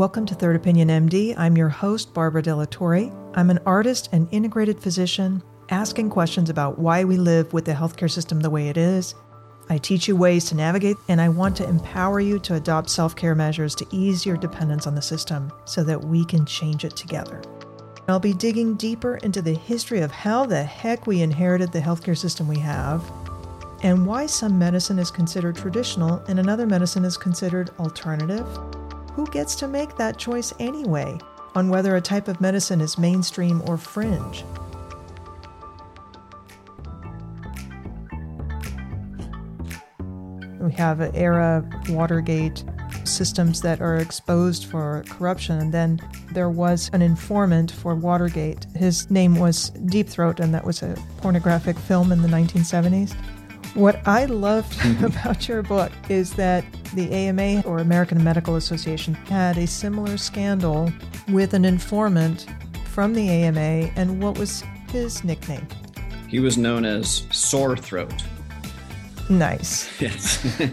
Welcome to Third Opinion MD. I'm your host, Barbara Della Torre. I'm an artist and integrated physician asking questions about why we live with the healthcare system the way it is. I teach you ways to navigate, and I want to empower you to adopt self care measures to ease your dependence on the system so that we can change it together. I'll be digging deeper into the history of how the heck we inherited the healthcare system we have, and why some medicine is considered traditional and another medicine is considered alternative who gets to make that choice anyway on whether a type of medicine is mainstream or fringe? We have an era Watergate systems that are exposed for corruption. And then there was an informant for Watergate. His name was Deep Throat, and that was a pornographic film in the 1970s. What I loved mm-hmm. about your book is that the AMA, or American Medical Association, had a similar scandal with an informant from the AMA, and what was his nickname? He was known as Sore Throat. Nice. Yes.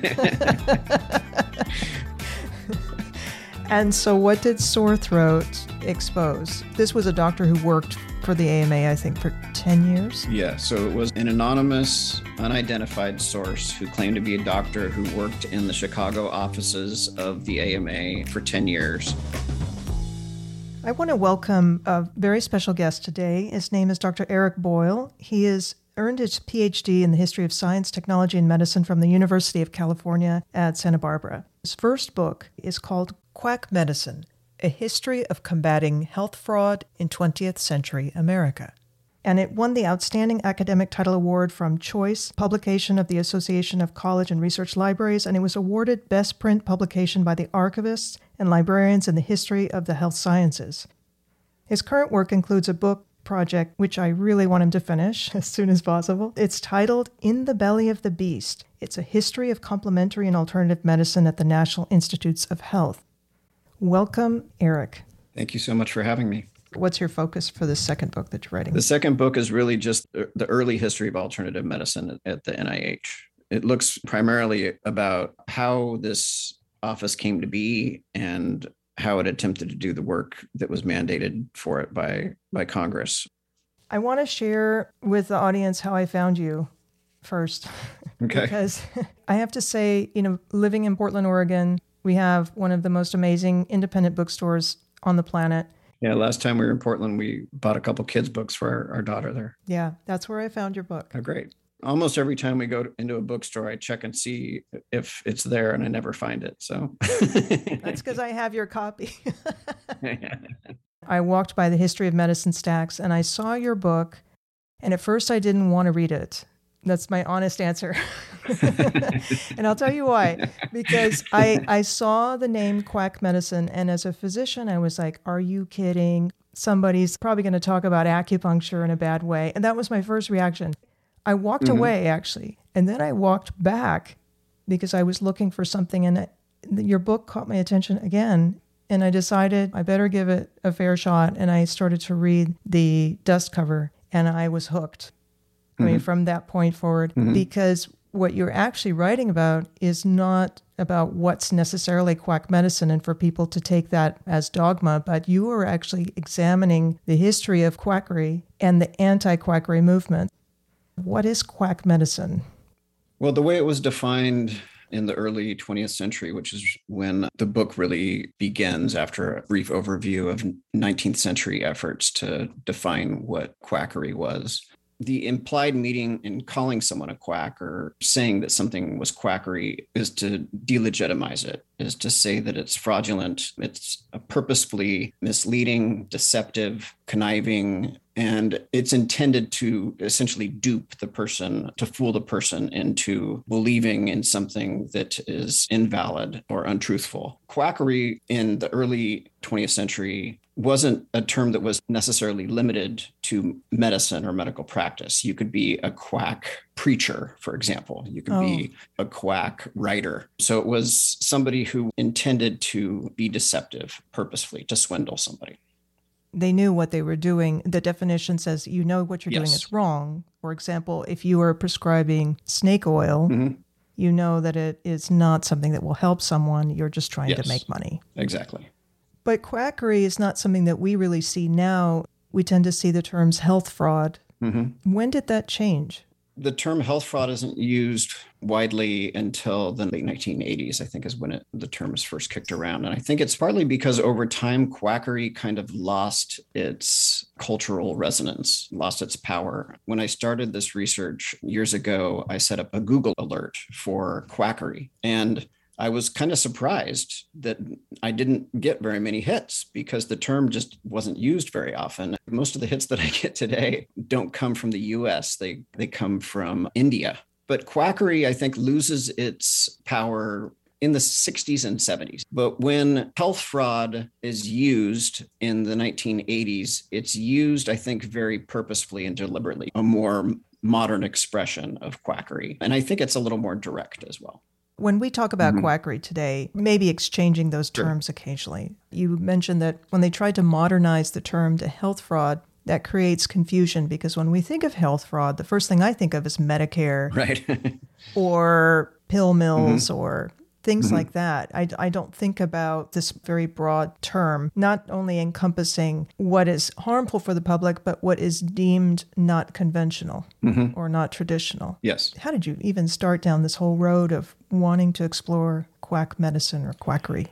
and so, what did Sore Throat expose? This was a doctor who worked for the AMA, I think, for 10 years. Yeah, so it was an anonymous, unidentified source who claimed to be a doctor who worked in the Chicago offices of the AMA for 10 years. I want to welcome a very special guest today. His name is Dr. Eric Boyle. He has earned his PhD in the history of science, technology, and medicine from the University of California at Santa Barbara. His first book is called Quack Medicine a History of Combating Health Fraud in 20th Century America. And it won the Outstanding Academic Title Award from Choice, publication of the Association of College and Research Libraries, and it was awarded Best Print Publication by the archivists and librarians in the history of the health sciences. His current work includes a book project which I really want him to finish as soon as possible. It's titled In the Belly of the Beast. It's a history of complementary and alternative medicine at the National Institutes of Health. Welcome, Eric. Thank you so much for having me. What's your focus for the second book that you're writing? The second book is really just the early history of alternative medicine at the NIH. It looks primarily about how this office came to be and how it attempted to do the work that was mandated for it by by Congress. I want to share with the audience how I found you first. Okay. because I have to say, you know, living in Portland, Oregon, we have one of the most amazing independent bookstores on the planet. Yeah, last time we were in Portland, we bought a couple kids' books for our, our daughter there. Yeah, that's where I found your book. Oh, great. Almost every time we go into a bookstore, I check and see if it's there, and I never find it. So that's because I have your copy. I walked by the History of Medicine stacks and I saw your book. And at first, I didn't want to read it. That's my honest answer. and I'll tell you why. Because I, I saw the name quack medicine, and as a physician, I was like, are you kidding? Somebody's probably going to talk about acupuncture in a bad way. And that was my first reaction. I walked mm-hmm. away, actually. And then I walked back because I was looking for something, and your book caught my attention again. And I decided I better give it a fair shot. And I started to read the dust cover, and I was hooked. I mean, mm-hmm. from that point forward, mm-hmm. because what you're actually writing about is not about what's necessarily quack medicine and for people to take that as dogma, but you are actually examining the history of quackery and the anti quackery movement. What is quack medicine? Well, the way it was defined in the early 20th century, which is when the book really begins after a brief overview of 19th century efforts to define what quackery was the implied meaning in calling someone a quack or saying that something was quackery is to delegitimize it, is to say that it's fraudulent, it's purposefully misleading, deceptive, conniving, and it's intended to essentially dupe the person, to fool the person into believing in something that is invalid or untruthful. Quackery in the early 20th century wasn't a term that was necessarily limited to medicine or medical practice. You could be a quack preacher, for example. You could oh. be a quack writer. So it was somebody who intended to be deceptive purposefully to swindle somebody. They knew what they were doing. The definition says you know what you're yes. doing is wrong. For example, if you are prescribing snake oil, mm-hmm. you know that it is not something that will help someone. You're just trying yes. to make money. Exactly But quackery is not something that we really see now. We tend to see the terms health fraud. Mm-hmm. When did that change? the term health fraud isn't used widely until the late 1980s, I think, is when it, the term was first kicked around. And I think it's partly because over time, quackery kind of lost its cultural resonance, lost its power. When I started this research years ago, I set up a Google alert for quackery. And I was kind of surprised that I didn't get very many hits because the term just wasn't used very often. Most of the hits that I get today don't come from the US, they, they come from India. But quackery, I think, loses its power in the 60s and 70s. But when health fraud is used in the 1980s, it's used, I think, very purposefully and deliberately, a more modern expression of quackery. And I think it's a little more direct as well. When we talk about mm-hmm. quackery today, maybe exchanging those terms sure. occasionally. You mentioned that when they tried to modernize the term to health fraud, that creates confusion because when we think of health fraud, the first thing I think of is Medicare, right, or pill mills, mm-hmm. or things mm-hmm. like that. I, I don't think about this very broad term, not only encompassing what is harmful for the public, but what is deemed not conventional mm-hmm. or not traditional. Yes. How did you even start down this whole road of wanting to explore quack medicine or quackery?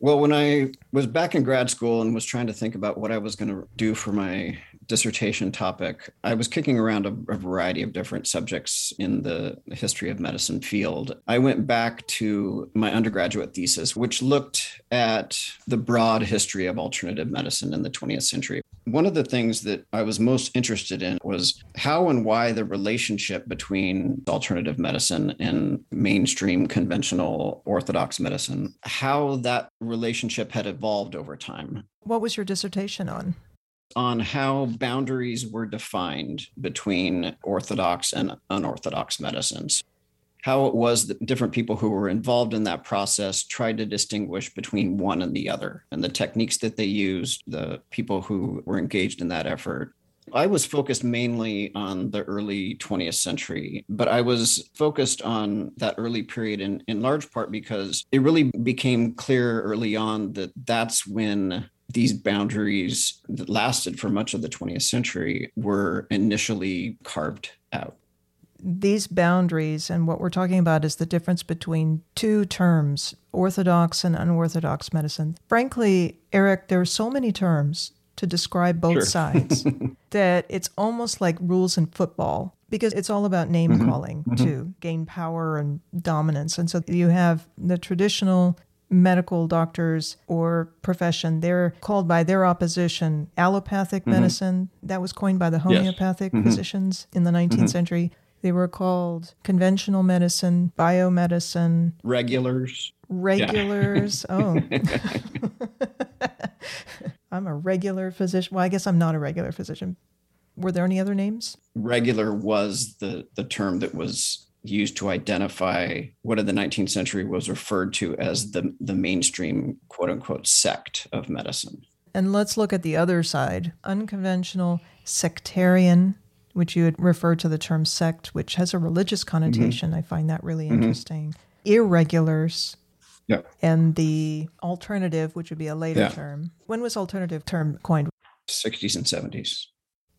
Well, when I was back in grad school and was trying to think about what I was going to do for my dissertation topic, I was kicking around a, a, variety of different subjects in the history of medicine field. I went back to my undergraduate thesis, which looked at the broad history of alternative medicine in the 20th century. One of the things that I was most interested in was how and why the relationship between alternative medicine and mainstream conventional orthodox medicine, how that relationship had evolved over time. What was your dissertation on? On how boundaries were defined between orthodox and unorthodox medicines. How it was that different people who were involved in that process tried to distinguish between one and the other, and the techniques that they used, the people who were engaged in that effort. I was focused mainly on the early 20th century, but I was focused on that early period in, in large part because it really became clear early on that that's when these boundaries that lasted for much of the 20th century were initially carved out. These boundaries, and what we're talking about is the difference between two terms, orthodox and unorthodox medicine. Frankly, Eric, there are so many terms to describe both sure. sides that it's almost like rules in football because it's all about name mm-hmm. calling mm-hmm. to gain power and dominance. And so you have the traditional medical doctors or profession. They're called by their opposition allopathic mm-hmm. medicine. That was coined by the homeopathic yes. mm-hmm. physicians in the 19th mm-hmm. century. They were called conventional medicine, biomedicine, regulars. Regulars. Yeah. oh. I'm a regular physician. Well, I guess I'm not a regular physician. Were there any other names? Regular was the the term that was used to identify what in the 19th century was referred to as the, the mainstream quote unquote sect of medicine. And let's look at the other side unconventional, sectarian, which you had referred to the term sect, which has a religious connotation. Mm-hmm. I find that really mm-hmm. interesting. Irregulars. Yeah. And the alternative, which would be a later yeah. term. When was alternative term coined? 60s and 70s.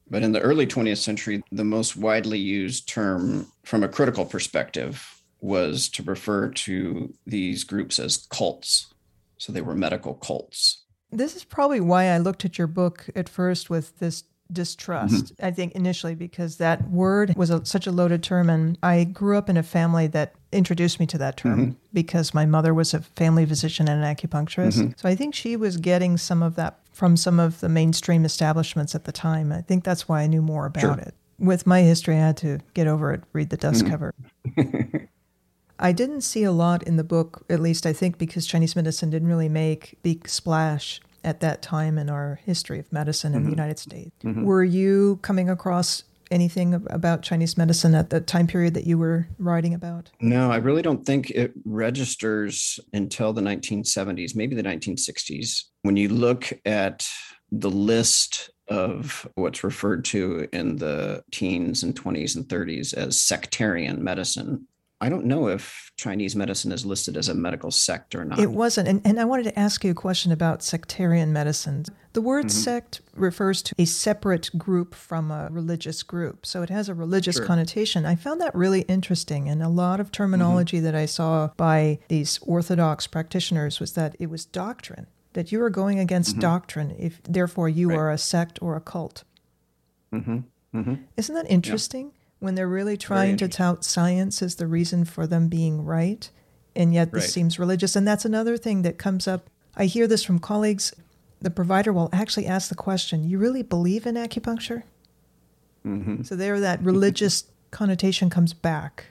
But in the early 20th century, the most widely used term from a critical perspective was to refer to these groups as cults. So they were medical cults. This is probably why I looked at your book at first with this distrust. Mm-hmm. I think initially because that word was a, such a loaded term, and I grew up in a family that introduced me to that term mm-hmm. because my mother was a family physician and an acupuncturist. Mm-hmm. So I think she was getting some of that from some of the mainstream establishments at the time. I think that's why I knew more about sure. it. With my history, I had to get over it, read the dust mm-hmm. cover. I didn't see a lot in the book, at least I think because Chinese medicine didn't really make big splash at that time in our history of medicine in mm-hmm. the United States. Mm-hmm. Were you coming across anything about Chinese medicine at the time period that you were writing about? No, I really don't think it registers until the 1970s, maybe the 1960s. When you look at the list of what's referred to in the teens and 20s and 30s as sectarian medicine, I don't know if Chinese medicine is listed as a medical sect or not. It wasn't. And, and I wanted to ask you a question about sectarian medicine. The word mm-hmm. sect refers to a separate group from a religious group. So it has a religious sure. connotation. I found that really interesting. And a lot of terminology mm-hmm. that I saw by these Orthodox practitioners was that it was doctrine, that you are going against mm-hmm. doctrine, if therefore you right. are a sect or a cult. Mm-hmm. Mm-hmm. Isn't that interesting? Yeah when they're really trying to tout science as the reason for them being right. And yet this right. seems religious. And that's another thing that comes up. I hear this from colleagues. The provider will actually ask the question, You really believe in acupuncture? Mm-hmm. So there, that religious connotation comes back.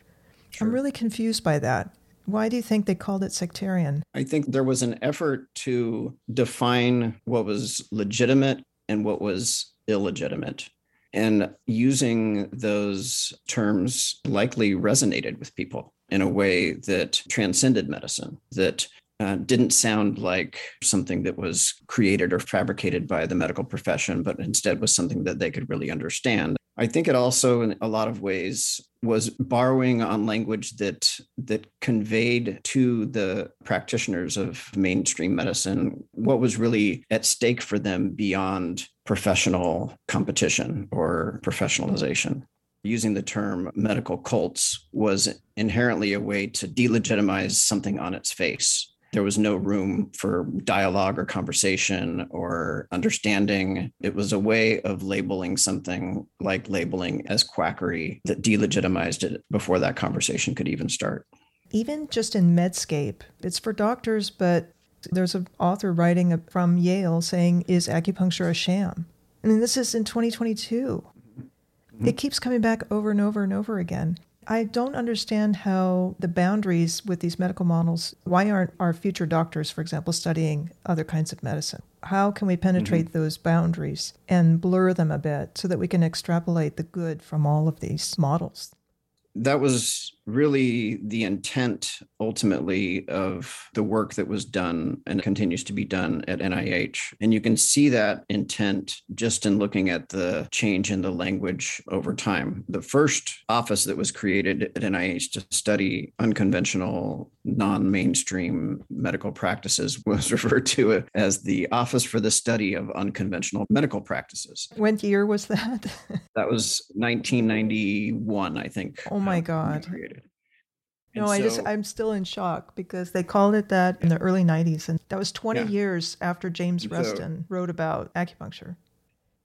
Sure. I'm really confused by that. Why do you think they called it sectarian? I think there was an effort to define what was legitimate and what was illegitimate. And using those terms likely resonated with people in a way that transcended medicine, that uh, didn't sound like something that was created or fabricated by the medical profession, but instead was something that they could really understand. I think it also, in a lot of ways, was borrowing on language that that conveyed to the practitioners of mainstream medicine what was really at stake for them beyond professional competition or professionalization using the term medical cults was inherently a way to delegitimize something on its face there was no room for dialogue or conversation or understanding. It was a way of labeling something like labeling as quackery that delegitimized it before that conversation could even start. Even just in Medscape, it's for doctors, but there's an author writing from Yale saying, Is acupuncture a sham? I mean, this is in 2022. Mm-hmm. It keeps coming back over and over and over again. I don't understand how the boundaries with these medical models, why aren't our future doctors, for example, studying other kinds of medicine? How can we penetrate mm-hmm. those boundaries and blur them a bit so that we can extrapolate the good from all of these models? That was really the intent ultimately of the work that was done and continues to be done at NIH. And you can see that intent just in looking at the change in the language over time. The first office that was created at NIH to study unconventional, non mainstream medical practices was referred to as the Office for the Study of Unconventional Medical Practices. When year was that? that was 1991, I think. Oh my God. No, so, I just I'm still in shock because they called it that in the early 90s and that was 20 yeah. years after James Reston so, wrote about acupuncture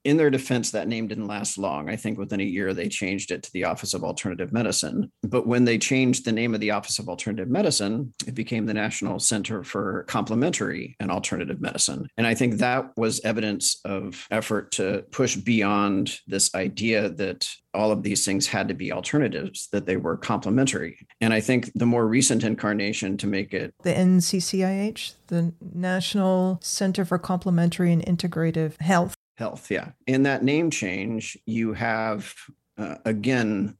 in their defense, that name didn't last long. I think within a year, they changed it to the Office of Alternative Medicine. But when they changed the name of the Office of Alternative Medicine, it became the National Center for Complementary and Alternative Medicine. And I think that was evidence of effort to push beyond this idea that all of these things had to be alternatives, that they were complementary. And I think the more recent incarnation to make it the NCCIH, the National Center for Complementary and Integrative Health Health, yeah. In that name change, you have uh, again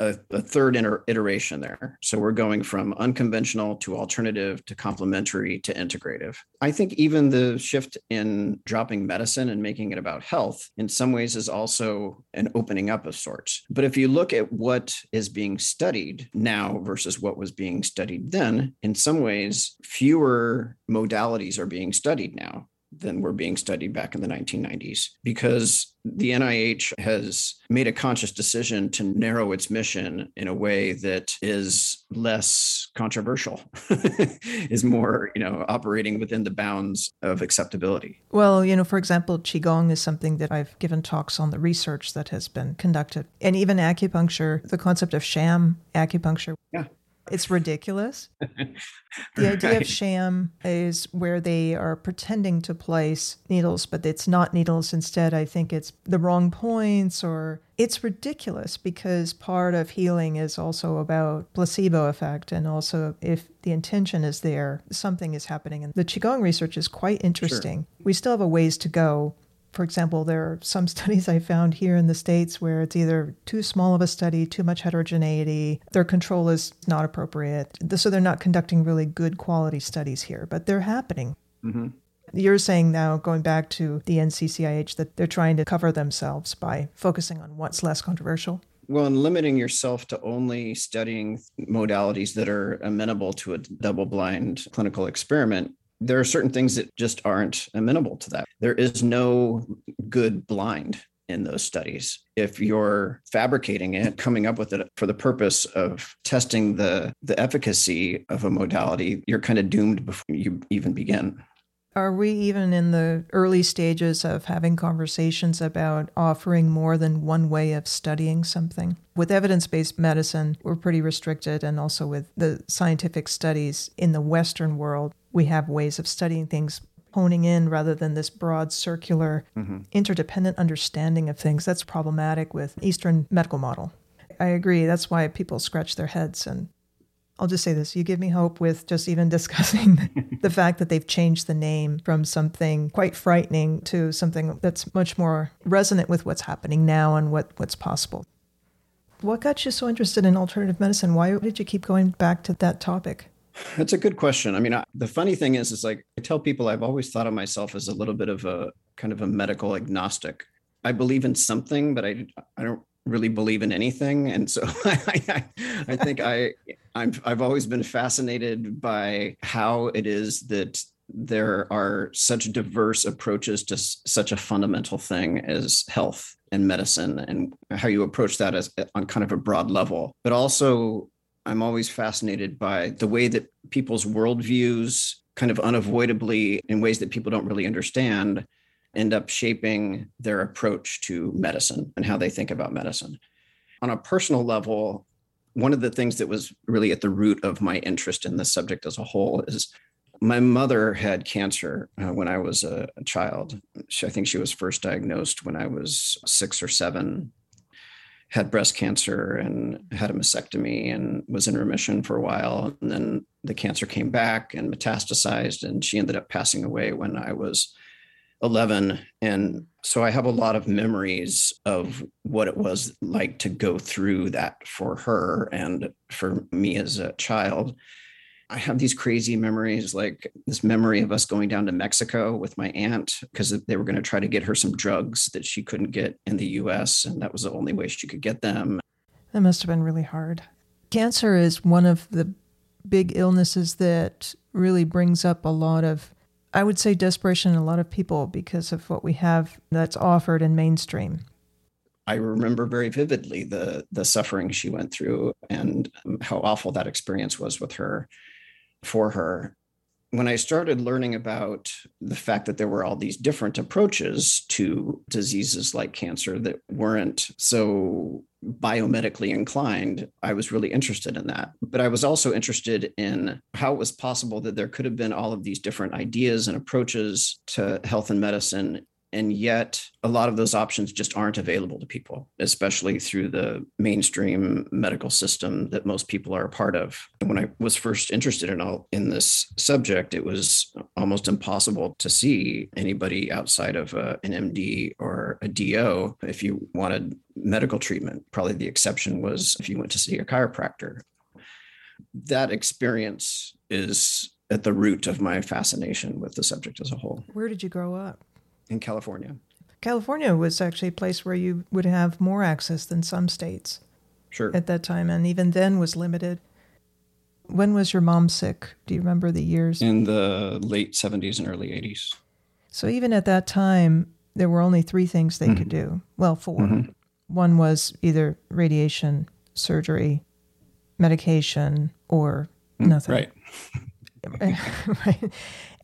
a, a third inter- iteration there. So we're going from unconventional to alternative to complementary to integrative. I think even the shift in dropping medicine and making it about health in some ways is also an opening up of sorts. But if you look at what is being studied now versus what was being studied then, in some ways, fewer modalities are being studied now than were being studied back in the 1990s because the NIH has made a conscious decision to narrow its mission in a way that is less controversial, is more, you know, operating within the bounds of acceptability. Well, you know, for example, Qigong is something that I've given talks on the research that has been conducted. And even acupuncture, the concept of sham acupuncture. Yeah. It's ridiculous. the idea right. of sham is where they are pretending to place needles, but it's not needles. Instead, I think it's the wrong points, or it's ridiculous because part of healing is also about placebo effect. And also, if the intention is there, something is happening. And the Qigong research is quite interesting. Sure. We still have a ways to go for example, there are some studies I found here in the States where it's either too small of a study, too much heterogeneity, their control is not appropriate. So they're not conducting really good quality studies here, but they're happening. Mm-hmm. You're saying now, going back to the NCCIH, that they're trying to cover themselves by focusing on what's less controversial? Well, and limiting yourself to only studying modalities that are amenable to a double blind clinical experiment, there are certain things that just aren't amenable to that. There is no good blind in those studies. If you're fabricating it, coming up with it for the purpose of testing the, the efficacy of a modality, you're kind of doomed before you even begin. Are we even in the early stages of having conversations about offering more than one way of studying something? With evidence based medicine, we're pretty restricted, and also with the scientific studies in the Western world, we have ways of studying things honing in rather than this broad circular mm-hmm. interdependent understanding of things that's problematic with eastern medical model i agree that's why people scratch their heads and i'll just say this you give me hope with just even discussing the fact that they've changed the name from something quite frightening to something that's much more resonant with what's happening now and what, what's possible what got you so interested in alternative medicine why did you keep going back to that topic that's a good question. I mean, I, the funny thing is, is like I tell people I've always thought of myself as a little bit of a kind of a medical agnostic. I believe in something, but I I don't really believe in anything, and so I, I, think I I'm I've always been fascinated by how it is that there are such diverse approaches to s- such a fundamental thing as health and medicine and how you approach that as eh, on kind of a broad level. But also I'm always fascinated by the way that people's worldviews kind of unavoidably, in ways that people don't really understand, end up shaping their approach to medicine and how they think about medicine. On a personal level, one of the things that was really at the root of my interest in this subject as a whole is my mother had cancer uh, when I was a, a child. She, I think she was first diagnosed when I was six or seven had breast cancer and had a mastectomy and was in remission for a while. And then the cancer came back and metastasized, and she ended up passing away when I was 11. And so I have a lot of memories of what it was like to go through that for her and for me as a child. I have these crazy memories, like this memory of us going down to Mexico with my aunt because they were going to try to get her some drugs that she couldn't get in the US. And that was the only way she could get them. That must have been really hard. Cancer is one of the big illnesses that really brings up a lot of, I would say, desperation in a lot of people because of what we have that's offered in mainstream. I remember very vividly the the suffering she went through and how awful that experience was with her for her. When I started learning about the fact that there were all these different approaches to diseases like cancer that weren't so biomedically inclined, I was really interested in that. But I was also interested in how it was possible that there could have been all of these different ideas and approaches to health and medicine and yet a lot of those options just aren't available to people especially through the mainstream medical system that most people are a part of. When i was first interested in all in this subject it was almost impossible to see anybody outside of a, uh, an md or a do if you wanted medical treatment probably the exception was if you went to see a chiropractor. That experience is at the root of my fascination with the subject as a whole. Where did you grow up in California. California was actually a place where you would have more access than some states. Sure. At that time, and even then was limited. When was your mom sick? Do you remember the years? In the late 70s and early 80s. So even at that time, there were only three things they mm-hmm. could do. Well, 4 mm-hmm. One was either radiation, surgery, medication, or mm, nothing. Right. right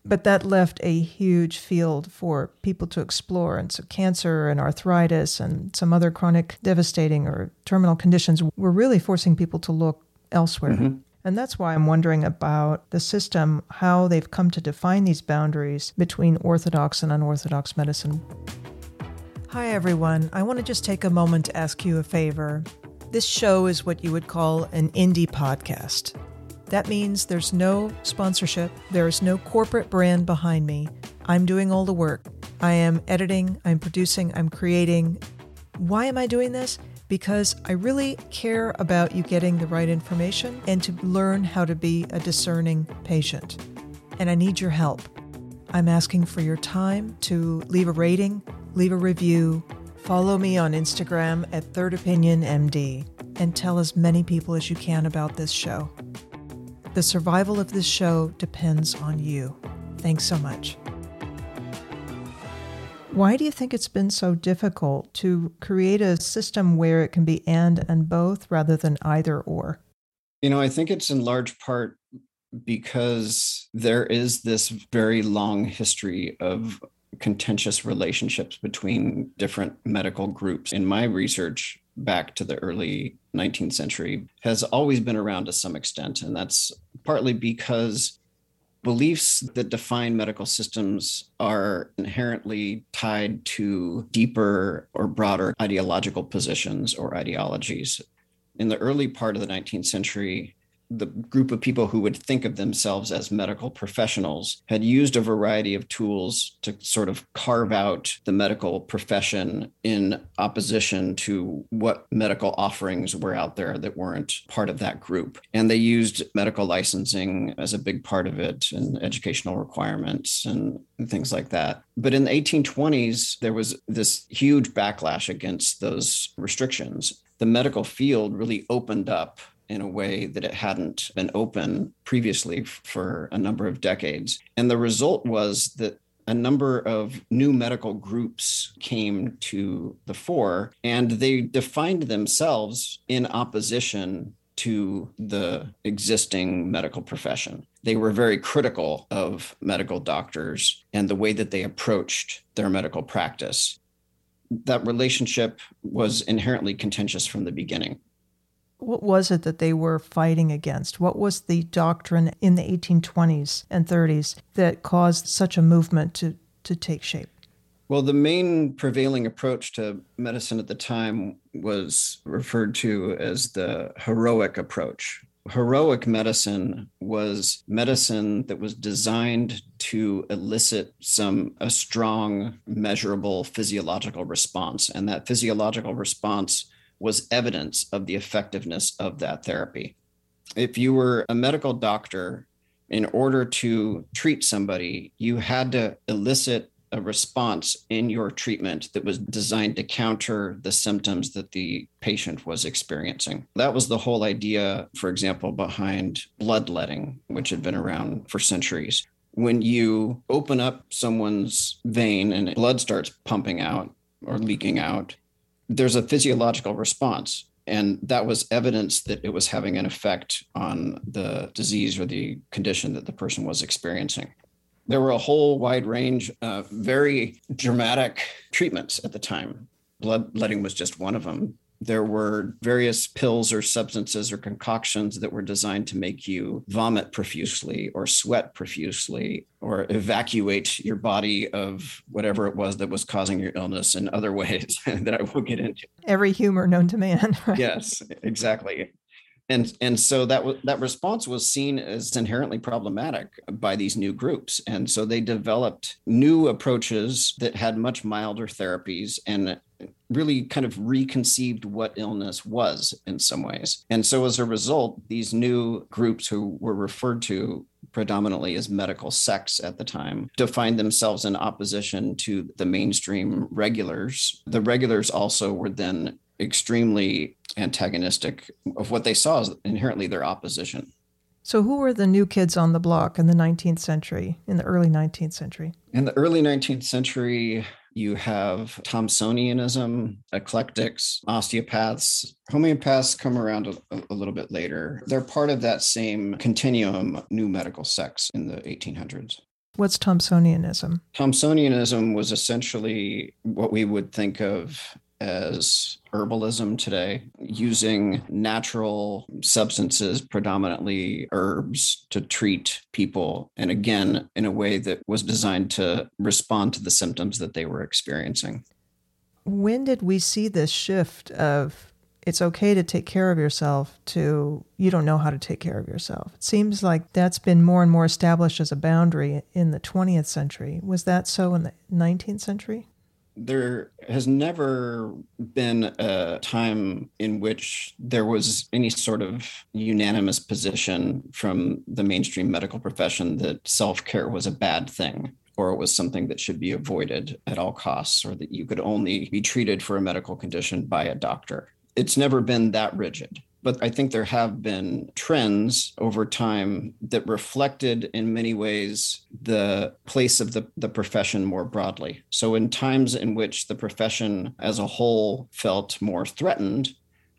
but that left a huge field for people to explore. And so, cancer and arthritis and some other chronic, devastating, or terminal conditions were really forcing people to look elsewhere. Mm-hmm. And that's why I'm wondering about the system, how they've come to define these boundaries between orthodox and unorthodox medicine. Hi, everyone. I want to just take a moment to ask you a favor. This show is what you would call an indie podcast. That means there's no sponsorship, there's no corporate brand behind me. I'm doing all the work. I am editing, I'm producing, I'm creating. Why am I doing this? Because I really care about you getting the right information and to learn how to be a discerning patient. And I need your help. I'm asking for your time to leave a rating, leave a review, Follow me on Instagram at Third and tell as many people as you can about this show. The survival of this show depends on you. Thanks so much. Why do you think it's been so difficult to create a system where it can be and and both rather than either or? You know, I think it's in large part because there is this very long history of contentious relationships between different medical groups. In my research, back to the early 19th century, has always been around to some extent. And that's partly because beliefs that define medical systems are inherently tied to deeper or broader ideological positions or ideologies. In the early part of the 19th century, the group of people who would think of themselves as medical professionals had used a variety of tools to sort of carve out the medical profession in opposition to what medical offerings were out there that weren't part of that group. And they used medical licensing as a big part of it and educational requirements and, things like that. But in the 1820s, there was this huge backlash against those restrictions. The medical field really opened up in a way that it hadn't been open previously for a number of decades. And the result was that a number of new medical groups came to the fore and they defined themselves in opposition to the existing medical profession. They were very critical of medical doctors and the way that they approached their medical practice. That relationship was inherently contentious from the beginning. What was it that they were fighting against? What was the doctrine in the 1820s and 30s that caused such a movement to, to take shape? Well, the main prevailing approach to medicine at the time was referred to as the heroic approach. Heroic medicine was medicine that was designed to elicit some a strong measurable physiological response and that physiological response was evidence of the effectiveness of that therapy. If you were a medical doctor, in order to treat somebody, you had to elicit a response in your treatment that was designed to counter the symptoms that the patient was experiencing. That was the whole idea, for example, behind bloodletting, which had been around for centuries. When you open up someone's vein and blood starts pumping out or leaking out, there's a physiological response. And that was evidence that it was having an effect on the disease or the condition that the person was experiencing. There were a whole wide range of very dramatic treatments at the time. Bloodletting was just one of them there were various pills or substances or concoctions that were designed to make you vomit profusely or sweat profusely or evacuate your body of whatever it was that was causing your illness in other ways that I will get into. Every humor known to man. Right? Yes, exactly. And, and so that w- that response was seen as inherently problematic by these new groups. And so they developed new approaches that had much milder therapies and really kind of reconceived what illness was in some ways. And so as a result, these new groups who were referred to predominantly as medical sects at the time defined themselves in opposition to the mainstream regulars. The regulars also were then extremely antagonistic of what they saw as inherently their opposition. So, who were the new kids on the block in the 19th century, in the early 19th century? In the early 19th century, you have Thomsonianism, eclectics, osteopaths. Homeopaths come around a, a, little bit later. They're part of that same continuum, new medical sects in the 1800s. What's Thomsonianism? Thomsonianism was essentially what we would think of as herbalism today, using natural substances, predominantly herbs, to treat people. And again, in a way that was designed to respond to the symptoms that they were experiencing. When did we see this shift of it's okay to take care of yourself to you don't know how to take care of yourself? It seems like that's been more and more established as a boundary in the 20th century. Was that so in the 19th century? There has never been a time in which there was any sort of unanimous position from the mainstream medical profession that self care was a bad thing or it was something that should be avoided at all costs, or that you could only be treated for a medical condition by a doctor. It's never been that rigid. But I think there have been trends over time that reflected in many ways the place of the, the profession more broadly. So, in times in which the profession as a whole felt more threatened,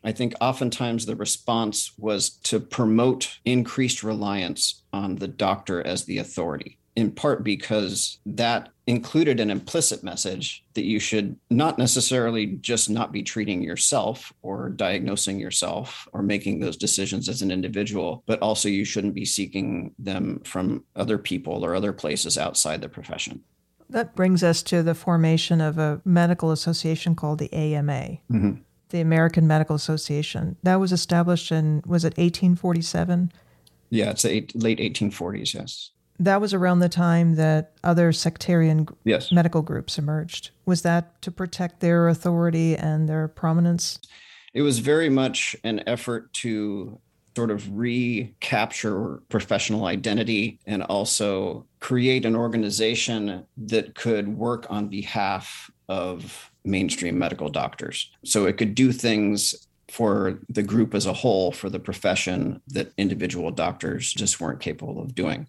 I think oftentimes the response was to promote increased reliance on the doctor as the authority in part because that included an implicit message that you should not necessarily just not be treating yourself or diagnosing yourself or making those decisions as an individual, but also you shouldn't be seeking them from other people or other places outside the profession. That brings us to the formation of a medical association called the AMA. Mm-hmm. The American Medical Association. That was established in, was it 1847? Yeah, it's the late 1840s, yes that was around the time that other sectarian yes. medical groups emerged. Was that to protect their authority and their prominence? It was very much an effort to sort of recapture professional identity and also create an organization that could work on behalf of mainstream medical doctors. So it could do things for the group as a whole, for the profession that individual doctors just weren't capable of doing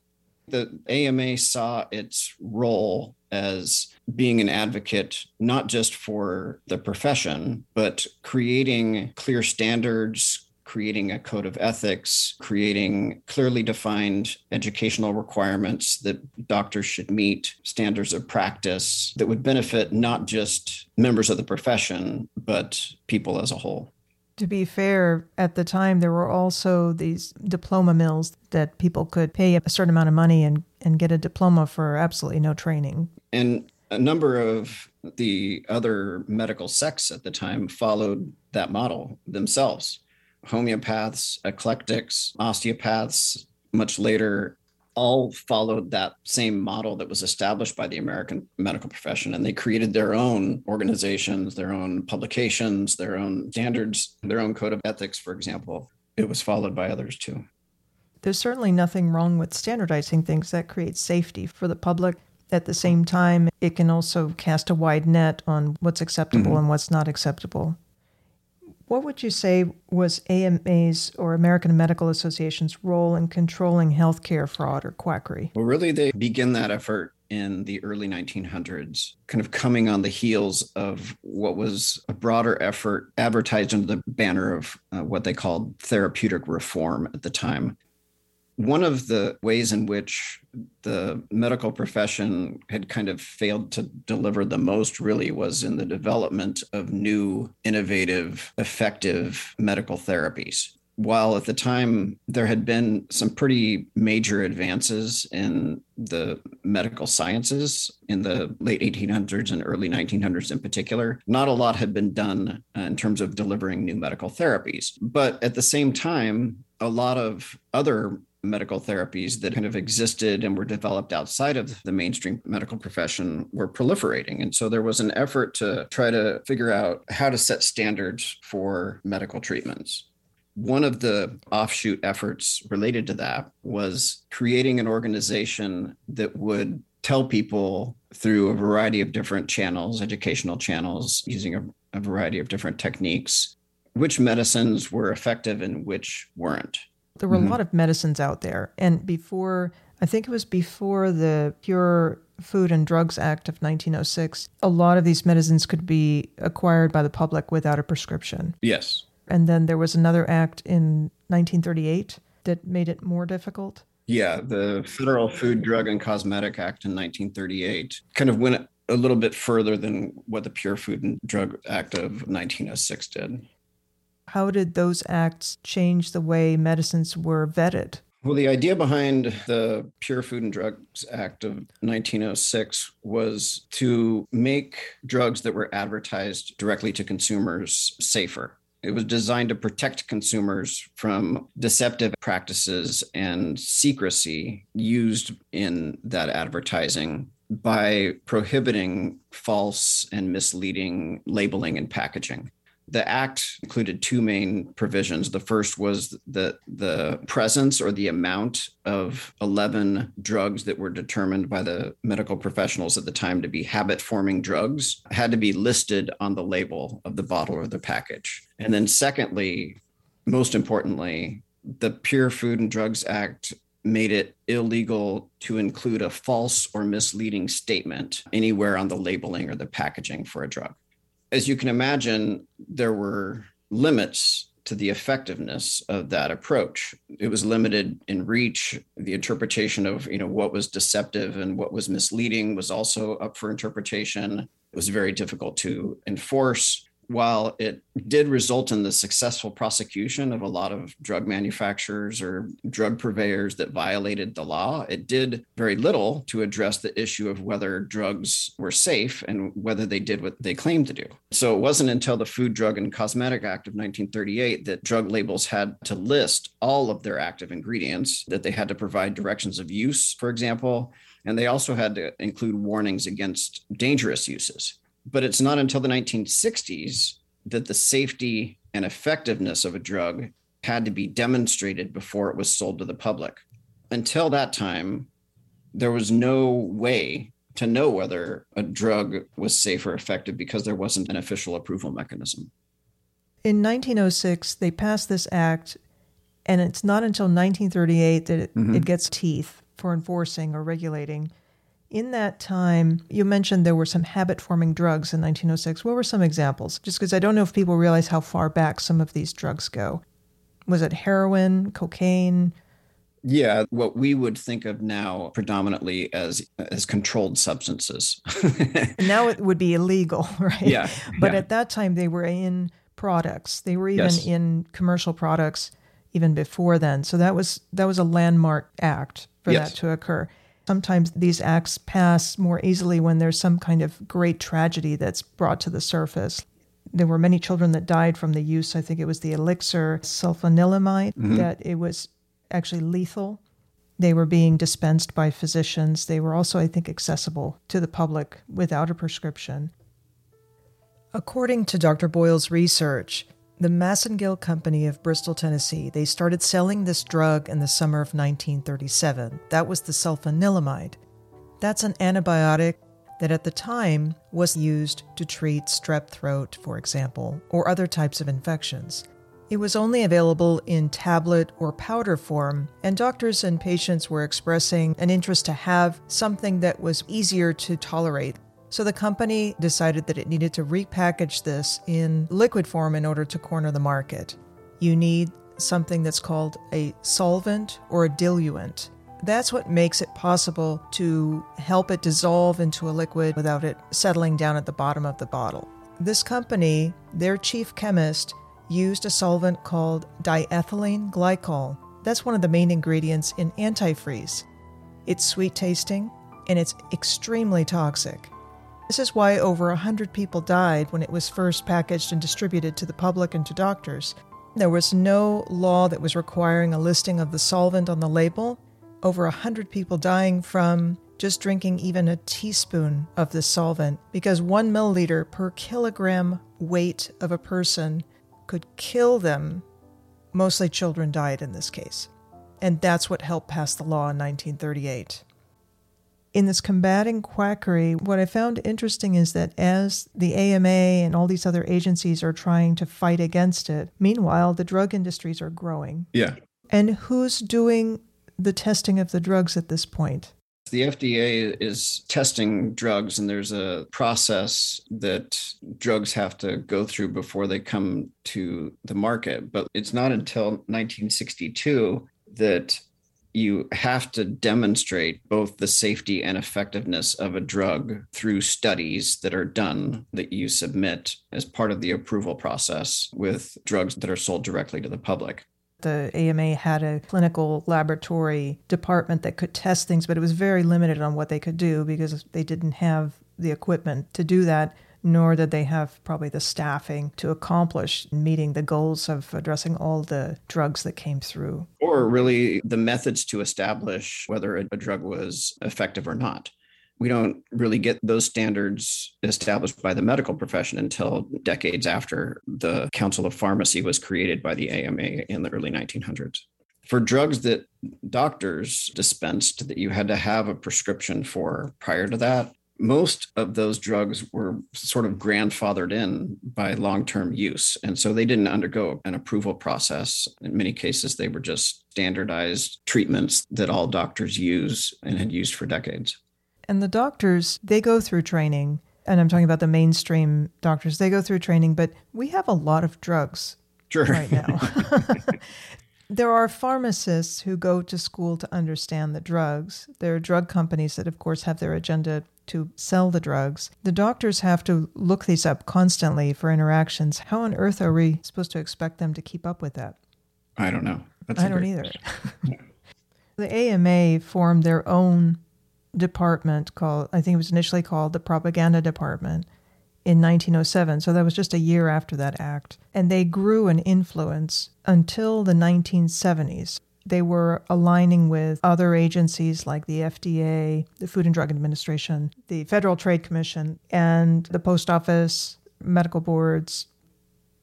the AMA saw its role as being an advocate, not just for the profession, but creating clear standards, creating a code of ethics, creating clearly defined educational requirements that doctors should meet, standards of practice that would benefit not just members of the profession, but people as a whole to be fair, at the time there were also these diploma mills that people could pay a certain amount of money and, and get a diploma for absolutely no training. And a number of the other medical sects at the time followed that model themselves. Homeopaths, eclectics, osteopaths, much later all followed that same model that was established by the American medical profession. And they created their own organizations, their own publications, their own standards, their own code of ethics, for example. It was followed by others too. There's certainly nothing wrong with standardizing things that creates safety for the public. At the same time, it can also cast a wide net on what's acceptable mm-hmm. and what's not acceptable. What would you say was AMA's or American Medical Association's role in controlling healthcare fraud or quackery? Well, really, they begin that effort in the early 1900s, kind of coming on the heels of what was a broader effort advertised under the banner of uh, what they called therapeutic reform at the time. One of the ways in which the medical profession had kind of failed to deliver the most really was in the development of new, innovative, effective medical therapies. While at the time there had been some pretty major advances in the medical sciences in the late 1800s and early 1900s in particular, not a lot had been done uh, in terms of delivering new medical therapies. But at the same time, a lot of other medical therapies that kind of existed and were developed outside of the mainstream medical profession were proliferating. And so there was an effort to try to figure out how to set standards for medical treatments. One of the offshoot efforts related to that was creating an organization that would tell people through a variety of different channels, educational channels, using a, a variety of different techniques, which medicines were effective and which weren't there were mm-hmm. a lot of medicines out there. And before, I think it was before the Pure Food and Drugs Act of 1906, a lot of these medicines could be acquired by the public without a prescription. Yes. And then there was another act in 1938 that made it more difficult. Yeah, the Federal Food, Drug, and Cosmetic Act in 1938 kind of went a little bit further than what the Pure Food and Drug Act of 1906 did. How did those acts change the way medicines were vetted? Well, the idea behind the Pure Food and Drugs Act of 1906 was to make drugs that were advertised directly to consumers safer. It was designed to protect consumers from deceptive practices and secrecy used in that advertising by prohibiting false and misleading labeling and packaging The act included two main provisions. The first was that the presence or the amount of 11 drugs that were determined by the medical professionals at the time to be habit forming drugs had to be listed on the label of the bottle or the package. And then, secondly, most importantly, the Pure Food and Drugs Act made it illegal to include a false or misleading statement anywhere on the labeling or the packaging for a drug. As you can imagine, there were limits to the effectiveness of that approach. It was limited in reach. The interpretation of, you know, what was deceptive and what was misleading was also up for interpretation. It was very difficult to enforce while it did result in the successful prosecution of a lot of drug manufacturers or drug purveyors that violated the law, it did very little to address the issue of whether drugs were safe and whether they did what they claimed to do. So it wasn't until the Food, Drug, and Cosmetic Act of 1938 that drug labels had to list all of their active ingredients, that they had to provide directions of use, for example. And they also had to include warnings against dangerous uses. But it's not until the 1960s that the safety and effectiveness of a drug had to be demonstrated before it was sold to the public. Until that time, there was no way to know whether a drug was safe or effective because there wasn't an official approval mechanism. In 1906, they passed this act, and it's not until 1938 that it, mm-hmm. it gets teeth for enforcing or regulating in that time, you mentioned there were some habit forming drugs in 1906. What were some examples? Just because I don't know if people realize how far back some of these drugs go. Was it heroin, cocaine? Yeah, what we would think of now predominantly as as controlled substances. now it would be illegal, right? Yeah. But yeah. at that time they were in products. They were even yes. in commercial products even before then. So that was that was a landmark act for yes. that to occur. Sometimes these acts pass more easily when there's some kind of great tragedy that's brought to the surface. There were many children that died from the use, I think it was the elixir sulfanilamide, mm-hmm. that it was actually lethal. They were being dispensed by physicians. They were also, I think, accessible to the public without a prescription. According to Dr. Boyle's research, the Massengill Company of Bristol, Tennessee, they started selling this drug in the summer of 1937. That was the sulfanilamide. That's an antibiotic that at the time was used to treat strep throat, for example, or other types of infections. It was only available in tablet or powder form, and doctors and patients were expressing an interest to have something that was easier to tolerate so the company decided that it needed to repackage this in liquid form in order to corner the market. You need something that's called a solvent or a diluent. That's what makes it possible to help it dissolve into a liquid without it settling down at the bottom of the bottle. This company, their chief chemist, used a solvent called diethylene glycol. That's one of the main ingredients in antifreeze. It's sweet tasting and it's extremely toxic. This is why over 100 people died when it was first packaged and distributed to the public and to doctors. There was no law that was requiring a listing of the solvent on the label. Over 100 people dying from just drinking even a teaspoon of this solvent because one milliliter per kilogram weight of a person could kill them. Mostly children died in this case. And that's what helped pass the law in 1938 in this combating quackery, what I found interesting is that as the AMA and all these other agencies are trying to fight against it, meanwhile, the drug industries are growing. Yeah. And who's doing the testing of the drugs at this point? The FDA is testing drugs, and there's a process that drugs have to go through before they come to the market. But it's not until 1962 that you have to demonstrate both the safety and effectiveness of a drug through studies that are done that you submit as part of the approval process with drugs that are sold directly to the public. The AMA had a clinical laboratory department that could test things, but it was very limited on what they could do because they didn't have the equipment to do that nor did they have probably the staffing to accomplish meeting the goals of addressing all the drugs that came through. Or really the methods to establish whether a, drug was effective or not. we don't really get those standards established by the medical profession until decades after the Council of Pharmacy was created by the AMA in the early 1900s. For drugs that doctors dispensed that you had to have a prescription for prior to that, most of those drugs were sort of grandfathered in by long term use. And so they didn't undergo an approval process. In many cases, they were just standardized treatments that all doctors use and had used for decades. And the doctors, they go through training. And I'm talking about the mainstream doctors, they go through training, but we have a lot of drugs sure. right now. there are pharmacists who go to school to understand the drugs. There are drug companies that, of course, have their agenda to sell the drugs. The doctors have to look these up constantly for interactions. How on earth are we supposed to expect them to keep up with that? I don't know. That's I don't either. the AMA formed their own department called, I think it was initially called the Propaganda Department in 1907. So that was just a year after that act. And they grew in influence until the 1970s they were aligning with other agencies like the FDA, the Food and Drug Administration, the Federal Trade Commission, and the Post Office, medical boards.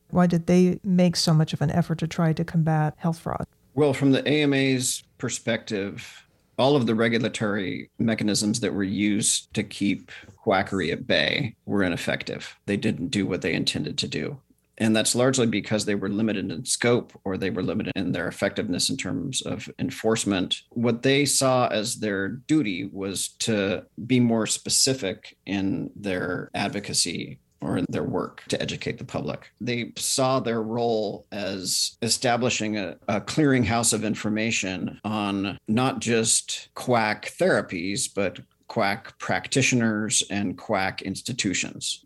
Why did they make so much of an effort to try to combat health fraud? Well, from the AMA's perspective, all of the regulatory mechanisms that were used to keep quackery at bay were ineffective. They didn't do what they intended to do. And that's largely because they were limited in scope or they were limited in their effectiveness in terms of enforcement. What they saw as their duty was to be more specific in their advocacy or in their work to educate the public. They saw their role as establishing a, a clearinghouse of information on not just quack therapies, but quack practitioners and quack institutions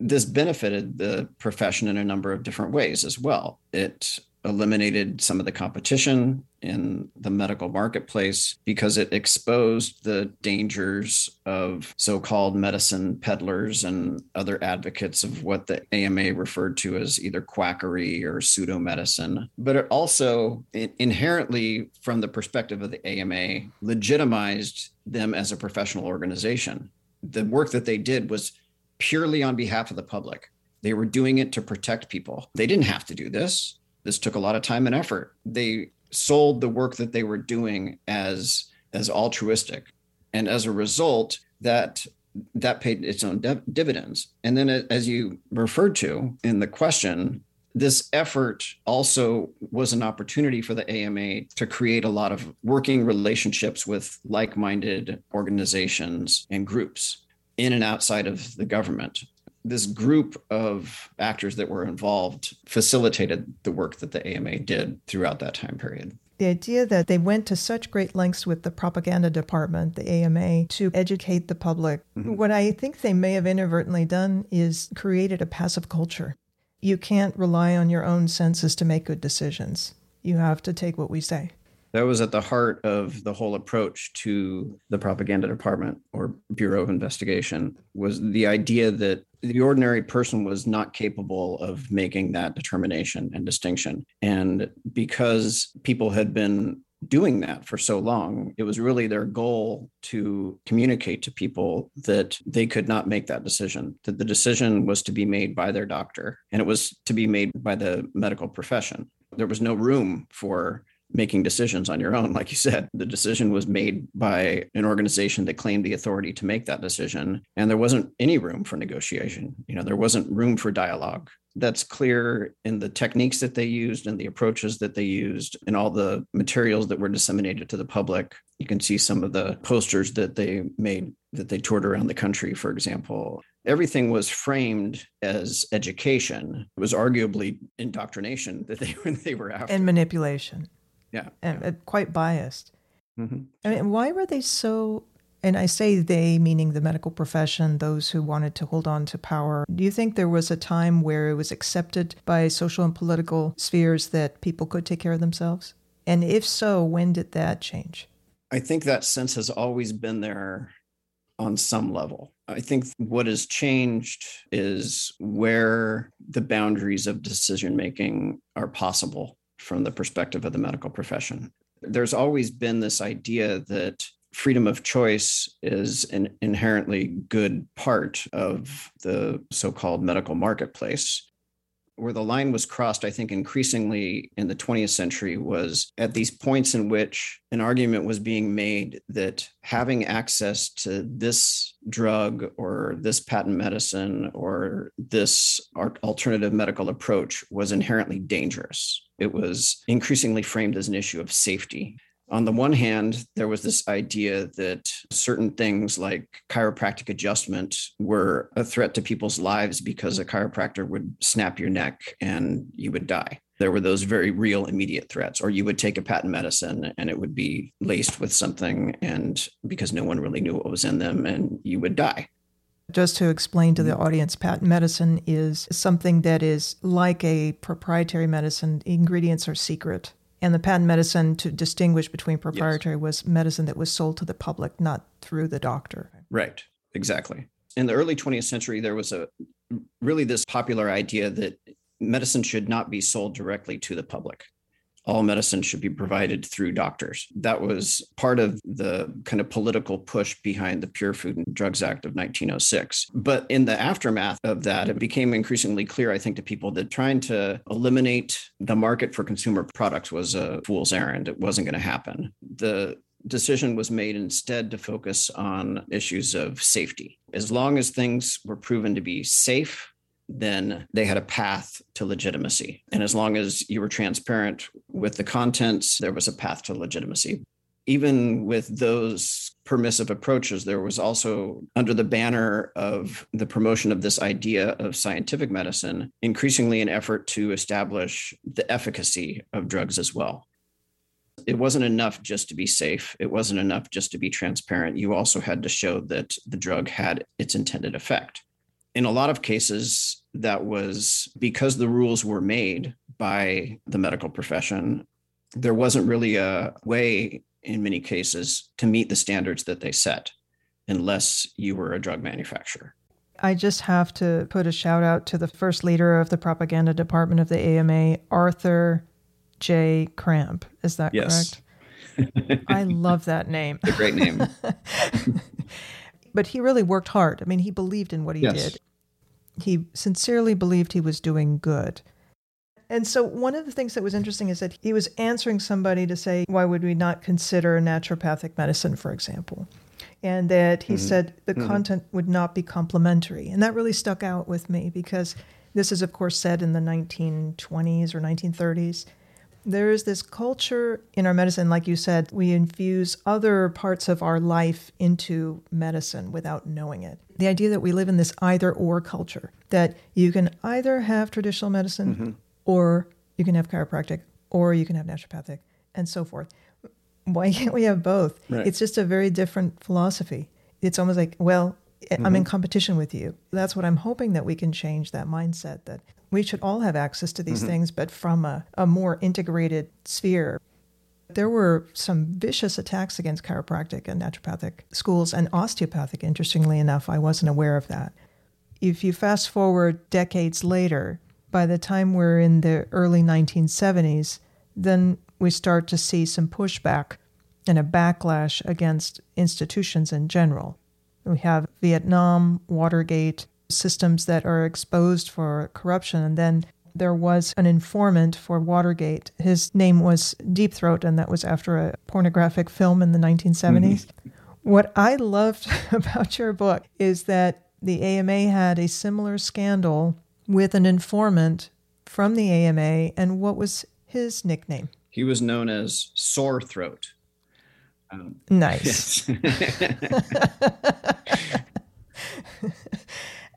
this benefited the profession in a number of different ways as well. It eliminated some of the competition in the medical marketplace because it exposed the dangers of so called medicine peddlers and other advocates of what the AMA referred to as either quackery or pseudo medicine. But it also inherently, from the perspective of the AMA, legitimized them as a professional organization. The work that they did was purely on behalf of the public. They were doing it to protect people. They didn't have to do this. This took a lot of time and effort. They sold the work that they were doing as as altruistic. And as a result, that that paid its own div- dividends. And then as you referred to in the question, this effort also was an opportunity for the AMA to create a lot of working relationships with like minded organizations and groups in and outside of the government. This group of actors that were involved facilitated the work that the AMA did throughout that time period. The idea that they went to such great lengths with the propaganda department, the AMA, to educate the public. Mm-hmm. What I think they may have inadvertently done is created a passive culture. You can't rely on your own senses to make good decisions. You have to take what we say that was at the heart of the whole approach to the propaganda department or bureau of investigation was the idea that the ordinary person was not capable of making that determination and distinction. And because people had been doing that for so long it was really their goal to communicate to people that they could not make that decision that the decision was to be made by their doctor and it was to be made by the medical profession. There was no room for making decisions on your own. Like you said, the decision was made by an organization that claimed the authority to make that decision. And there wasn't any room for negotiation. You know, there wasn't room for dialogue. That's clear in the techniques that they used and the approaches that they used and all the materials that were disseminated to the public. You can see some of the posters that they made that they toured around the country, for example. Everything was framed as education. It was arguably indoctrination that they, they were after. And manipulation. Yeah. And yeah. quite biased. Mm-hmm. I mean, why were they so? And I say they, meaning the medical profession, those who wanted to hold on to power. Do you think there was a time where it was accepted by social and political spheres that people could take care of themselves? And if so, when did that change? I think that sense has always been there on some level. I think what has changed is where the boundaries of decision making are possible from the perspective of the medical profession. There's always been this idea that freedom of choice is an inherently good part of the so called medical marketplace where the line was crossed, I think, increasingly in the 20th century was at these points in which an argument was being made that having access to this drug or this patent medicine or this alternative medical approach was inherently dangerous. It was increasingly framed as an issue of safety on the one hand, there was this idea that certain things like chiropractic adjustment were a threat to people's lives because a chiropractor would snap your neck and you would die. There were those very real immediate threats, or you would take a patent medicine and it would be laced with something, and because no one really knew what was in them, and you would die. Just to explain to the mm-hmm. audience, patent medicine is something that is like a proprietary medicine. Ingredients are secret and the patent medicine to distinguish between proprietary yes. was medicine that was sold to the public, not through the doctor. Right, exactly. In the early 20th century, there was a really this popular idea that medicine should not be sold directly to the public all medicine should be provided through doctors. That was part of the kind of political push behind the Pure Food and Drugs Act of 1906. But in the aftermath of that, it became increasingly clear, I think, to people that trying to eliminate the market for consumer products was a fool's errand. It wasn't going to happen. The decision was made instead to focus on issues of safety. As long as things were proven to be safe, then they had a path to legitimacy. And as long as you were transparent with the contents, there was a path to legitimacy. Even with those permissive approaches, there was also, under the banner of the promotion of this idea of scientific medicine, increasingly an effort to establish the efficacy of drugs as well. It wasn't enough just to be safe. It wasn't enough just to be transparent. You also had to show that the drug had its intended effect in a lot of cases, that was because the rules were made by the medical profession. There wasn't really a way, in many cases, to meet the standards that they set unless you were a drug manufacturer. I just have to put a shout out to the first leader of the propaganda department of the AMA, Arthur J. Cramp. Is that yes. correct? I love that name. a great name. but he really worked hard. I mean, he believed in what he yes. did. He sincerely believed he was doing good. And so, one of the things that was interesting is that he was answering somebody to say, Why would we not consider naturopathic medicine, for example? And that he mm-hmm. said the mm-hmm. content would not be complementary. And that really stuck out with me because this is, of course, said in the 1920s or 1930s there is this culture in our medicine, like you said, we infuse other parts of our life into medicine without knowing it. The idea that we live in this either or culture, that you can either have traditional medicine mm-hmm. or you can have chiropractic or you can have naturopathic and so forth. Why can't we have both? Right. It's just a very different philosophy. It's almost like, well, mm-hmm. I'm in mm-hmm. competition with you. That's what I'm hoping that we can change that mindset that we should all have access to these mm-hmm. things, but from a, a more integrated sphere. There were some vicious attacks against chiropractic and naturopathic schools and osteopathic, interestingly enough. I wasn't aware of that. If you fast forward decades later, by the time we're in the early 1970s, then we start to see some pushback and a backlash against institutions in general. We have Vietnam, Watergate, systems that are exposed for corruption. And then there was an informant for Watergate. His name was Deep Throat, and that was after a pornographic film in the 1970s. Mm-hmm. What I loved about your book is that the AMA had a similar scandal with an informant from the AMA, and what was his nickname? He was known as Sore Throat. Um, nice.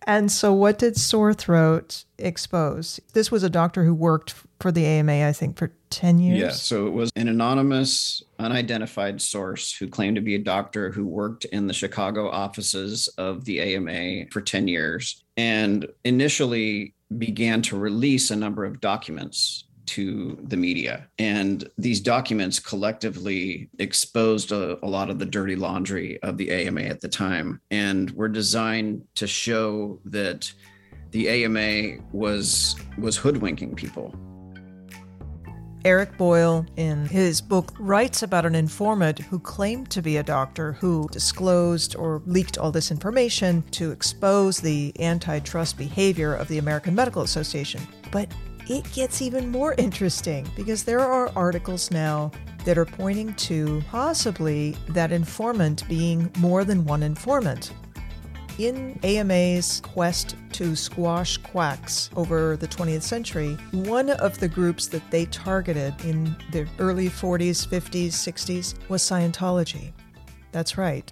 And so, what did Sore Throat expose? This was a doctor who worked for the AMA, I think, for 10 years. Yeah. So, it was an anonymous, unidentified source who claimed to be a doctor who worked in the Chicago offices of the AMA for 10 years and initially began to release a number of documents to the media. And these documents collectively exposed a, a, lot of the dirty laundry of the AMA at the time and were designed to show that the AMA was was hoodwinking people. Eric Boyle, in his book, writes about an informant who claimed to be a doctor who disclosed or leaked all this information to expose the antitrust behavior of the American Medical Association. But it gets even more interesting because there are articles now that are pointing to possibly that informant being more than one informant. In AMA's quest to squash quacks over the 20th century, one of the groups that they targeted in the early 40s, 50s, 60s was Scientology. That's right.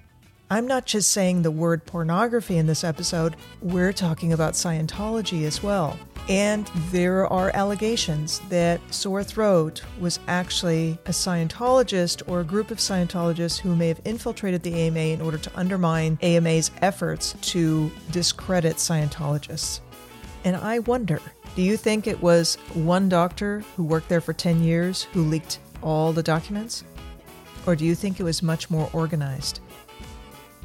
I'm not just saying the word pornography in this episode, we're talking about Scientology as well. And there are allegations that Sore Throat was actually a Scientologist or a group of Scientologists who may have infiltrated the AMA in order to undermine AMA's efforts to discredit Scientologists. And I wonder do you think it was one doctor who worked there for 10 years who leaked all the documents? Or do you think it was much more organized?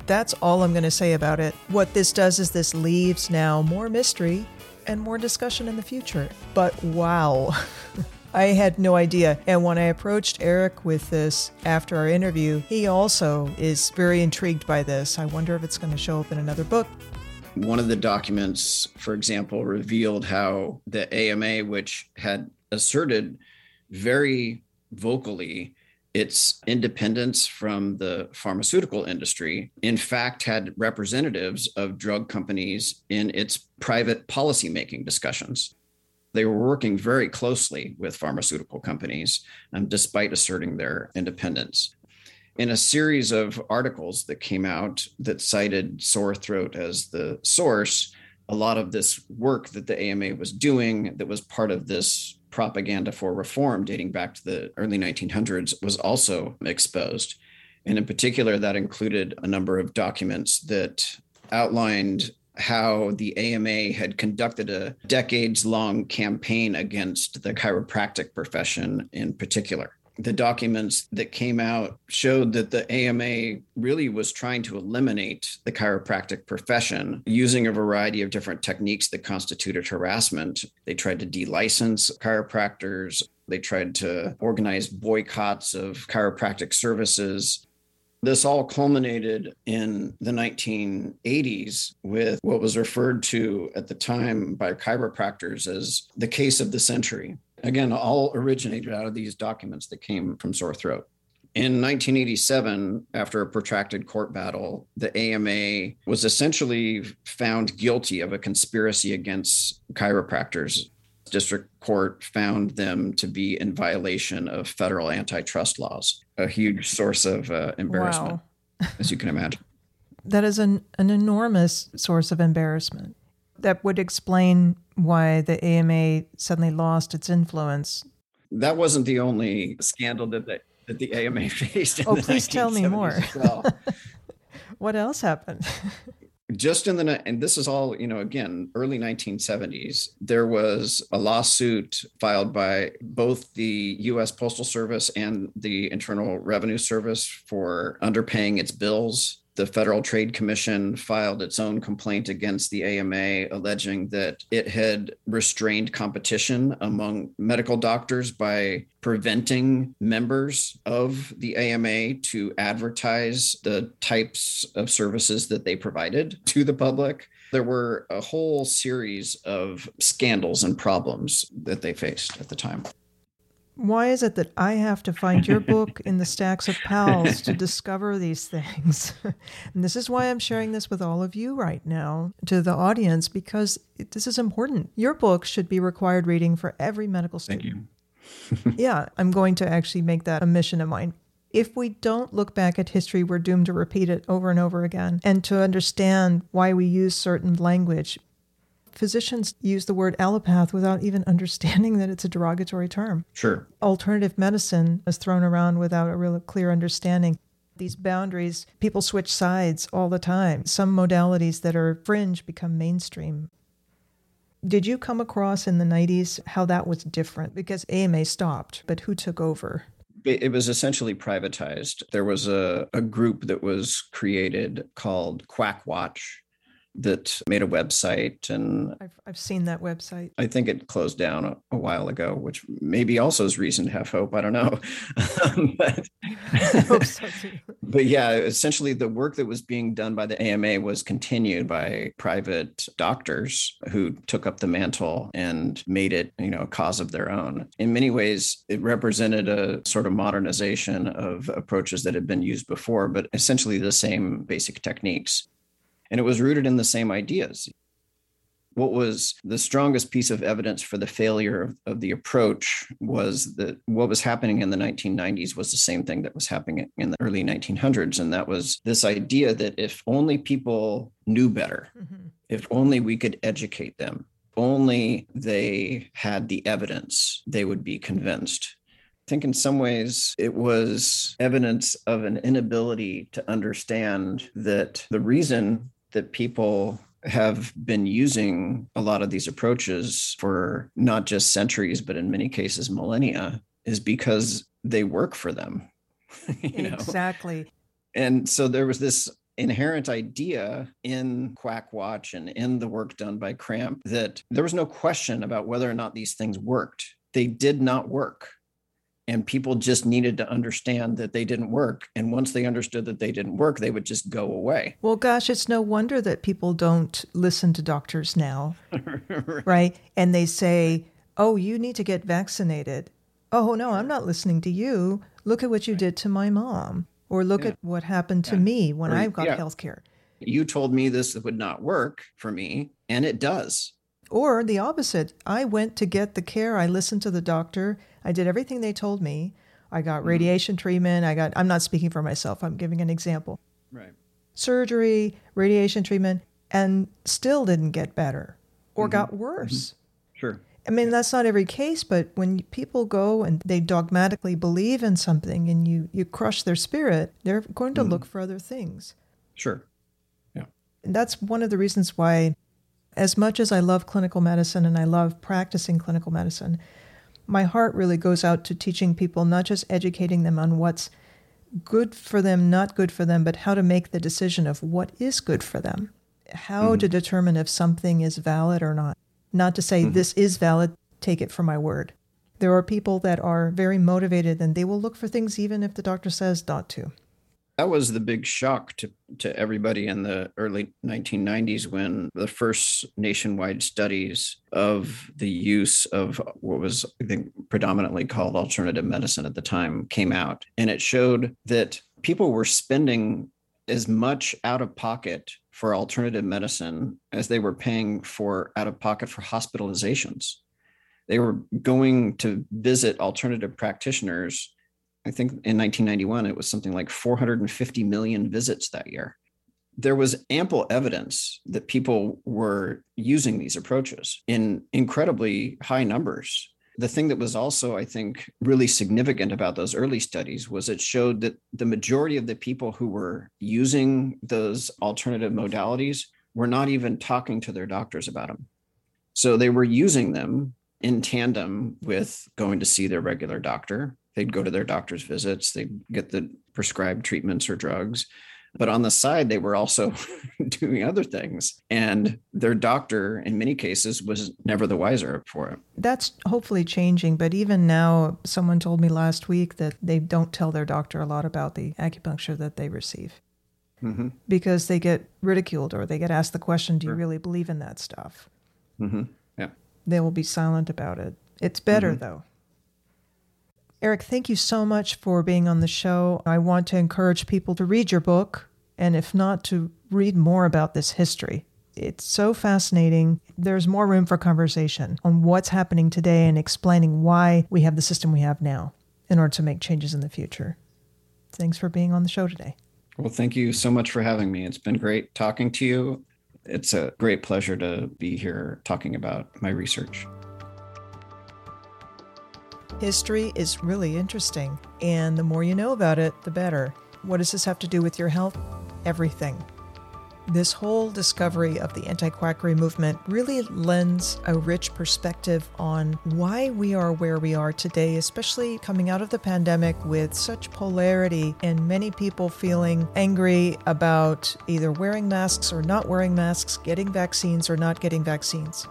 That's all I'm going to say about it. What this does is this leaves now more mystery and more discussion in the future. But wow. I had no idea. And when I approached Eric with this after our interview, he also is very intrigued by this. I wonder if it's going to show up in another book. One of the documents, for example, revealed how the AMA, which had asserted very vocally its independence from the pharmaceutical industry, in fact, had representatives of drug companies in its private policymaking discussions. They were working very closely with pharmaceutical companies, um, despite asserting their independence. In a series of articles that came out that cited sore throat as the source, a lot of this work that the AMA was doing that was part of this propaganda for reform dating back to the early 1900s was also exposed. And in particular, that included a number of documents that outlined how the AMA had conducted a decades long campaign against the chiropractic profession in particular the documents that came out showed that the AMA really was trying to eliminate the chiropractic profession using a variety of different techniques that constituted harassment. They tried to delicense chiropractors, they tried to organize boycotts of chiropractic services. This all culminated in the 1980s with what was referred to at the time by chiropractors as the case of the century Again, all originated out of these documents that came from Sore Throat. In 1987, after a protracted court battle, the AMA was essentially found guilty of a conspiracy against chiropractors. District Court found them to be in violation of federal antitrust laws, a huge source of uh, embarrassment, wow. as you can imagine. That is an, an enormous source of embarrassment that would explain why the AMA suddenly lost its influence. That wasn't the only scandal that the, that the AMA faced. oh, please tell me more. Well. what else happened? just in the and this is all you know again early 1970s there was a lawsuit filed by both the US postal service and the internal revenue service for underpaying its bills the Federal Trade Commission filed its own complaint against the AMA, alleging that it had restrained competition among medical doctors by preventing members of the AMA to advertise the types of services that they provided to the public. There were a whole series of scandals and problems that they faced at the time. Why is it that I have to find your book in the stacks of pals to discover these things? and this is why I'm sharing this with all of you right now to the audience because this is important. Your book should be required reading for every medical student. Thank you. yeah, I'm going to actually make that a mission of mine. If we don't look back at history, we're doomed to repeat it over and over again. And to understand why we use certain language, physicians use the word allopath without even understanding that it's a derogatory term. Sure. Alternative medicine is thrown around without a real clear understanding. These boundaries, people switch sides all the time. Some modalities that are fringe become mainstream. Did you come across in the 90s how that was different? Because AMA stopped, but who took over? It was essentially privatized. There was a, a group that was created called Quackwatch, that made a website and I've, I've seen that website. I think it closed down a, a while ago, which maybe also is reason to have hope. I don't know. but, so but yeah, essentially the work that was being done by the AMA was continued by private doctors who took up the mantle and made it, you know, a cause of their own. In many ways, it represented a sort of modernization of approaches that had been used before, but essentially the same basic techniques and it was rooted in the same ideas. What was the strongest piece of evidence for the failure of, of, the approach was that what was happening in the 1990s was the same thing that was happening in the early 1900s. And that was this idea that if only people knew better, mm-hmm. if only we could educate them, only they had the evidence, they would be convinced. I think in some ways it was evidence of an inability to understand that the reason that people have been using a lot of these approaches for not just centuries, but in many cases, millennia, is because they work for them. you know? Exactly. And so there was this inherent idea in Quackwatch and in the work done by Cramp that there was no question about whether or not these things worked. They did not work and people just needed to understand that they didn't work and once they understood that they didn't work they would just go away well gosh it's no wonder that people don't listen to doctors now right. right and they say oh you need to get vaccinated oh no i'm not listening to you look at what you did to my mom or look yeah. at what happened to yeah. me when or, i got yeah. health care you told me this would not work for me and it does or the opposite i went to get the care i listened to the doctor I did everything they told me. I got mm-hmm. radiation treatment. I got, I'm not speaking for myself, I'm giving an example. Right. Surgery, radiation treatment, and still didn't get better or mm-hmm. got worse. Mm-hmm. Sure. I mean, that's not every case, but when people go and they dogmatically believe in something and you, you crush their spirit, they're going to mm-hmm. look for other things. Sure. Yeah. And that's one of the reasons why, as much as I love clinical medicine and I love practicing clinical medicine, my heart really goes out to teaching people, not just educating them on what's good for them, not good for them, but how to make the decision of what is good for them, how mm-hmm. to determine if something is valid or not. Not to say mm-hmm. this is valid, take it for my word. There are people that are very motivated and they will look for things even if the doctor says not to that was the big shock to, to everybody in the early 1990s when the first nationwide studies of the use of what was I think predominantly called alternative medicine at the time came out. And it showed that people were spending as much out of pocket for alternative medicine as they were paying for out of pocket for hospitalizations. They were going to visit alternative practitioners I think in 1991, it was something like 450 million visits that year. There was ample evidence that people were using these approaches in incredibly high numbers. The thing that was also, I think, really significant about those early studies was it showed that the majority of the people who were using those alternative modalities were not even talking to their doctors about them. So they were using them in tandem with going to see their regular doctor they'd go to their doctor's visits, they'd get the prescribed treatments or drugs. But on the side, they were also doing other things. And their doctor, in many cases, was never the wiser for it. That's hopefully changing. But even now, someone told me last week that they don't tell their doctor a lot about the acupuncture that they receive. Mm-hmm. Because they get ridiculed or they get asked the question, Do you really believe in that stuff? Mm-hmm. Yeah. They will be silent about it. It's better, mm-hmm. though. Eric, thank you so much for being on the show. I want to encourage people to read your book, and if not, to read more about this history. It's so fascinating. There's more room for conversation on what's happening today and explaining why we have the system we have now in order to make changes in the future. Thanks for being on the show today. Well, thank you so much for having me. It's been great talking to you. It's a great pleasure to be here talking about my research. History is really interesting, and the more you know about it, the better. What does this have to do with your health? Everything. This whole discovery of the anti quackery movement really lends a rich perspective on why we are where we are today, especially coming out of the pandemic with such polarity and many people feeling angry about either wearing masks or not wearing masks, getting vaccines or not getting vaccines.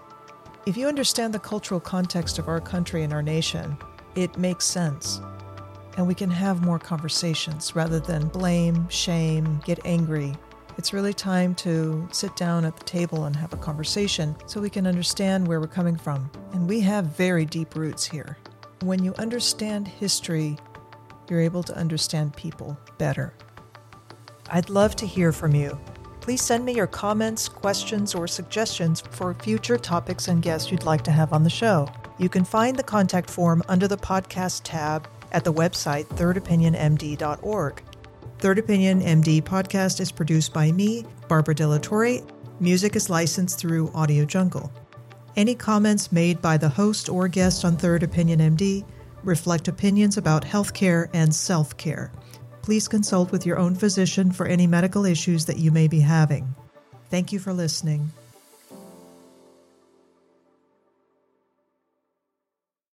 If you understand the cultural context of our country and our nation, it makes sense. And we can have more conversations rather than blame, shame, get angry, it's really time to sit down at the table and have a conversation so we can understand where we're coming from. And we have very deep roots here. When you understand history, you're able to understand people better. I'd love to hear from you. Please send me your comments, questions, or suggestions for future topics and guests you'd like to have on the show. You can find the contact form under the podcast tab at the website thirdopinionmd.org. Third Opinion MD podcast is produced by me, Barbara Delatorre. Music is licensed through Audio Jungle. Any comments made by the host or guest on Third Opinion MD reflect opinions about healthcare and self care. Please consult with your own physician for any medical issues that you may be having. Thank you for listening.